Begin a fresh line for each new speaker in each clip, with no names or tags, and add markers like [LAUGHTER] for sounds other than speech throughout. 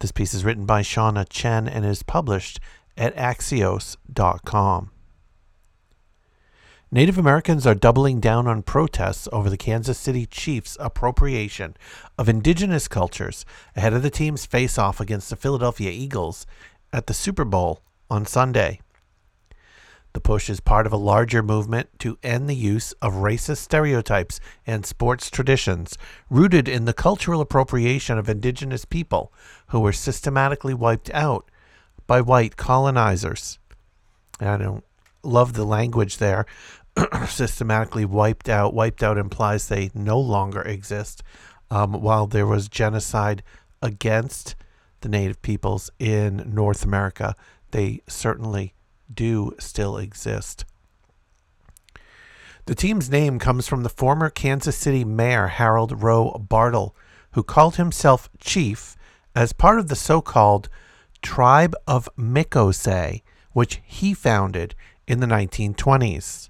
This piece is written by Shauna Chen and is published at Axios.com. Native Americans are doubling down on protests over the Kansas City Chiefs' appropriation of indigenous cultures ahead of the team's face off against the Philadelphia Eagles at the Super Bowl on Sunday. The push is part of a larger movement to end the use of racist stereotypes and sports traditions rooted in the cultural appropriation of indigenous people who were systematically wiped out by white colonizers. I don't love the language there. [COUGHS] systematically wiped out. Wiped out implies they no longer exist. Um, while there was genocide against the native peoples in North America, they certainly do still exist. The team's name comes from the former Kansas City Mayor Harold Roe Bartle, who called himself Chief as part of the so called Tribe of Mic-O-Say, which he founded in the 1920s.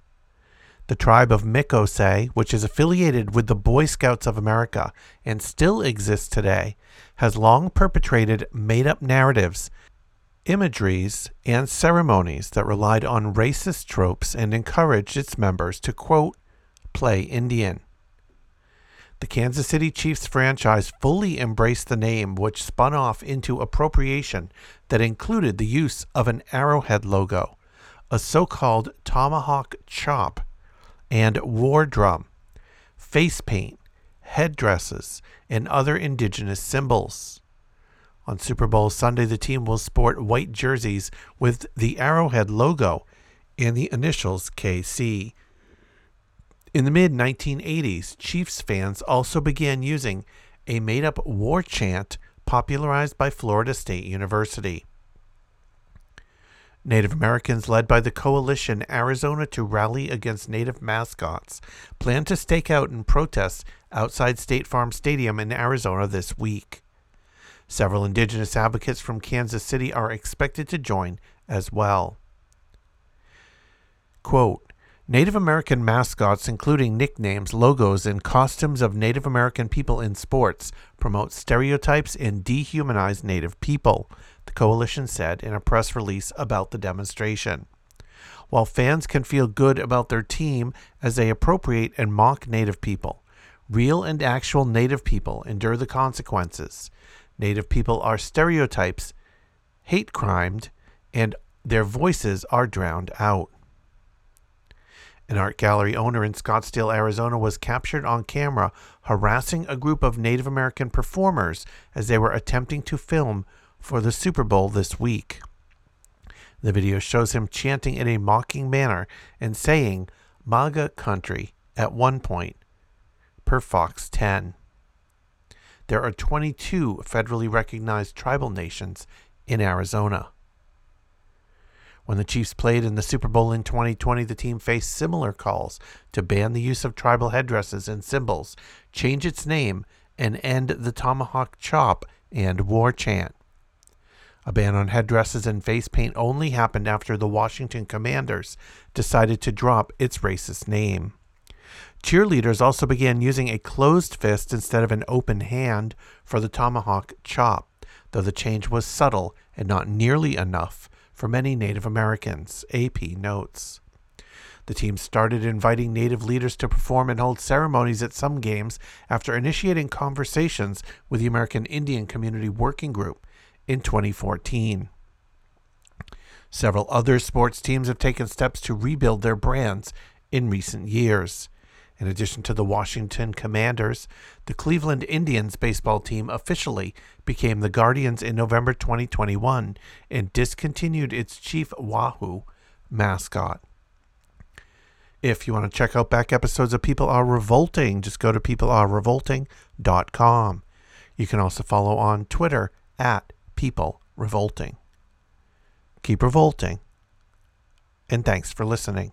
The tribe of Mic-O-Say, which is affiliated with the Boy Scouts of America and still exists today, has long perpetrated made up narratives imageries, and ceremonies that relied on racist tropes and encouraged its members to, quote, play Indian. The Kansas City Chiefs franchise fully embraced the name, which spun off into appropriation that included the use of an arrowhead logo, a so called tomahawk chop, and war drum, face paint, headdresses, and other indigenous symbols. On Super Bowl Sunday, the team will sport white jerseys with the Arrowhead logo and the initials KC. In the mid 1980s, Chiefs fans also began using a made up war chant popularized by Florida State University. Native Americans, led by the coalition Arizona to Rally Against Native Mascots, plan to stake out and protest outside State Farm Stadium in Arizona this week. Several indigenous advocates from Kansas City are expected to join as well. Quote, Native American mascots, including nicknames, logos, and costumes of Native American people in sports, promote stereotypes and dehumanize Native people, the coalition said in a press release about the demonstration. While fans can feel good about their team as they appropriate and mock Native people, real and actual Native people endure the consequences. Native people are stereotypes, hate crimed, and their voices are drowned out. An art gallery owner in Scottsdale, Arizona was captured on camera harassing a group of Native American performers as they were attempting to film for the Super Bowl this week. The video shows him chanting in a mocking manner and saying MAGA country at one point per Fox 10 there are 22 federally recognized tribal nations in Arizona. When the Chiefs played in the Super Bowl in 2020, the team faced similar calls to ban the use of tribal headdresses and symbols, change its name, and end the tomahawk chop and war chant. A ban on headdresses and face paint only happened after the Washington Commanders decided to drop its racist name. Cheerleaders also began using a closed fist instead of an open hand for the tomahawk chop, though the change was subtle and not nearly enough for many Native Americans, AP notes. The team started inviting Native leaders to perform and hold ceremonies at some games after initiating conversations with the American Indian Community Working Group in 2014. Several other sports teams have taken steps to rebuild their brands in recent years. In addition to the Washington Commanders, the Cleveland Indians baseball team officially became the Guardians in November 2021 and discontinued its Chief Wahoo mascot. If you want to check out back episodes of People Are Revolting, just go to peoplearerevolting.com. You can also follow on Twitter at People revolting. Keep revolting. And thanks for listening.